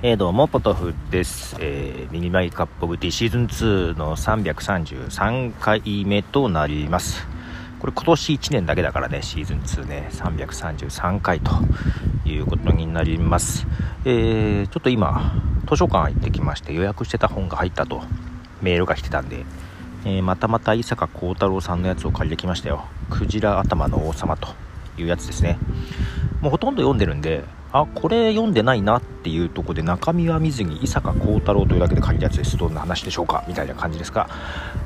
えー、どうも、ポトフです。えー、ミニ my cup of tea シーズン2の333回目となります。これ今年1年だけだからね、シーズン2ね、333回ということになります。えー、ちょっと今、図書館行ってきまして予約してた本が入ったとメールが来てたんで、えー、またまた伊坂幸太郎さんのやつを借りてきましたよ。クジラアタマの王様というやつですね。もうほとんど読んでるんで、あこれ読んでないなっていうとこで中身は見ずに伊坂幸太郎というだけで書いたやつです。どんな話でしょうか。みたいな感じですが、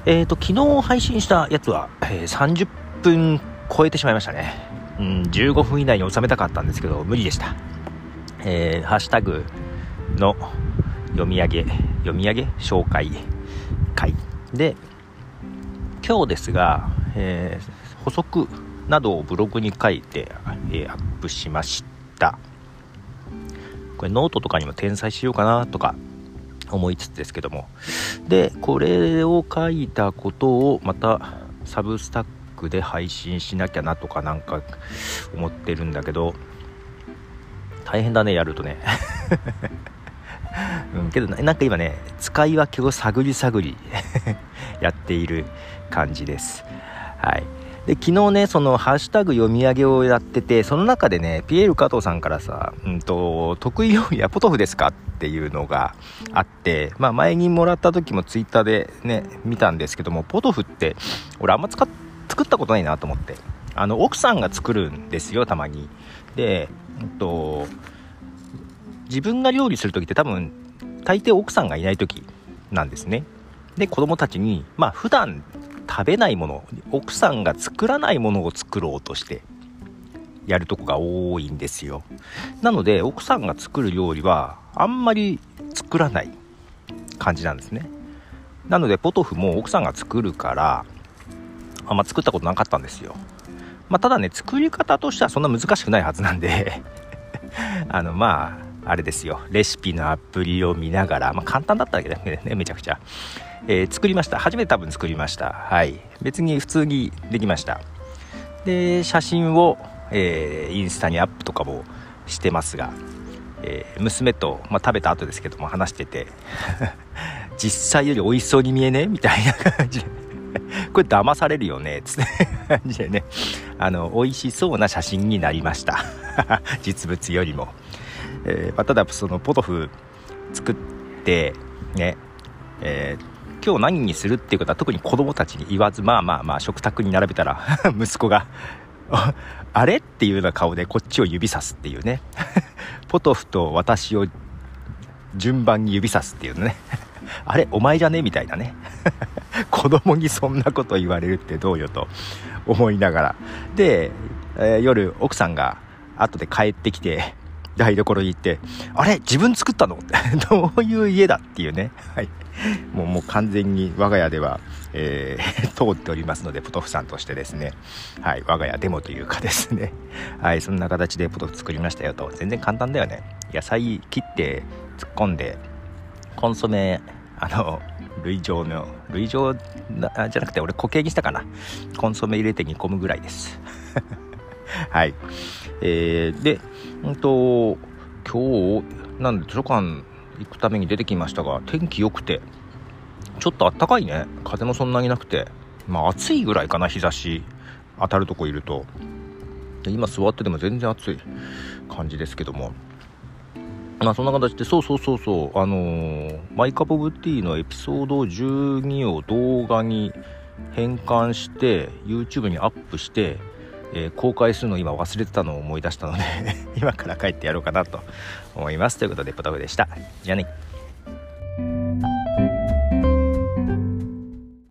えーと、昨日配信したやつは、えー、30分超えてしまいましたね、うん、15分以内に収めたかったんですけど無理でした、えー、ハッシュタグの読み上げ読み上げ紹介会。で今日ですが、えー、補足などをブログに書いて、えー、アップしました。これノートとかにも転載しようかなとか思いつつですけども。でこれを書いたことをまた Substack で配信しなきゃなとかなんか思ってるんだけど大変だねやるとね。うん、けどなんか今ね使い分けを探り探り やっている感じです。はい。で昨日ねそのハッシュタグ読み上げをやっててその中でねピエール加藤さんからさ、うんと、得意料理はポトフですか？っていうのがあってまあ前にもらった時もツイッターでね見たんですけどもポトフって俺あんま使っ作ったことないなと思って。あの奥さんが作るんですよたまに。で、うんと、自分が料理する時って多分大抵奥さんがいない時なんですね。で子供たちにまあ普段食べないもの奥さんが作らないものを作ろうとしてやるとこが多いんですよ。なので奥さんが作る料理はあんまり作らない感じなんですね。なのでポトフも奥さんが作るからあんま作ったことなかったんですよ。まあ、ただね作り方としてはそんな難しくないはずなんで あのまああれですよ。レシピのアプリを見ながら、まあ、簡単だったわけだけどね。めちゃくちゃ。えー、作りました。初めて多分作りました。はい。別に普通にできました。で写真を、えー、インスタにアップとかもしてますが、えー、娘と、まあ、食べた後ですけども話してて 実際より美味しそうに見えねみたいな感じ。で これ騙されるよね？つって感じでね。あの美味しそうな写真になりました。実物よりも、えーまあ、ただそのポトフ作ってねえー、今日何にするっていうことは特に子供たちに言わずまあまあまあ食卓に並べたら 息子があれっていうような顔でこっちを指さすっていうね。ポトフと私を順番に指さすっていうね。あれお前じゃねみたいなね。子供にそんなこと言われるってどうよと思いながら。で、えー、夜奥さんが後で帰ってきて台所に行って、あれ自分作ったの？どういう家だっていうね。はい。もうもう完全に我が家では、えー、通っておりますので、ポトフさんとしてですね。はい。我が家でもというかですね。はい。そんな形でポトフ作りましたよと。全然簡単だよね。野菜切って突っ込んで、コンソメ、あの、類状の、類状じゃなくて俺固形にしたかな。コンソメ入れて煮込むぐらいです。はい。えー、で、うんと、今日、なんで図書館行くために出てきましたが、天気良くて、ちょっとあったかいね。風もそんなになくて、まあ暑いぐらいかな、日差し当たるとこいると。今座ってても全然暑い感じですけども。まあそんな形で、そうそうそうそう、あのー、マイカップオブティーのエピソード12を動画に変換して、YouTube にアップして、えー、公開するの今忘れてたのを思い出したので 今から帰ってやろうかなと思います。ということでポトフでした。じゃあね。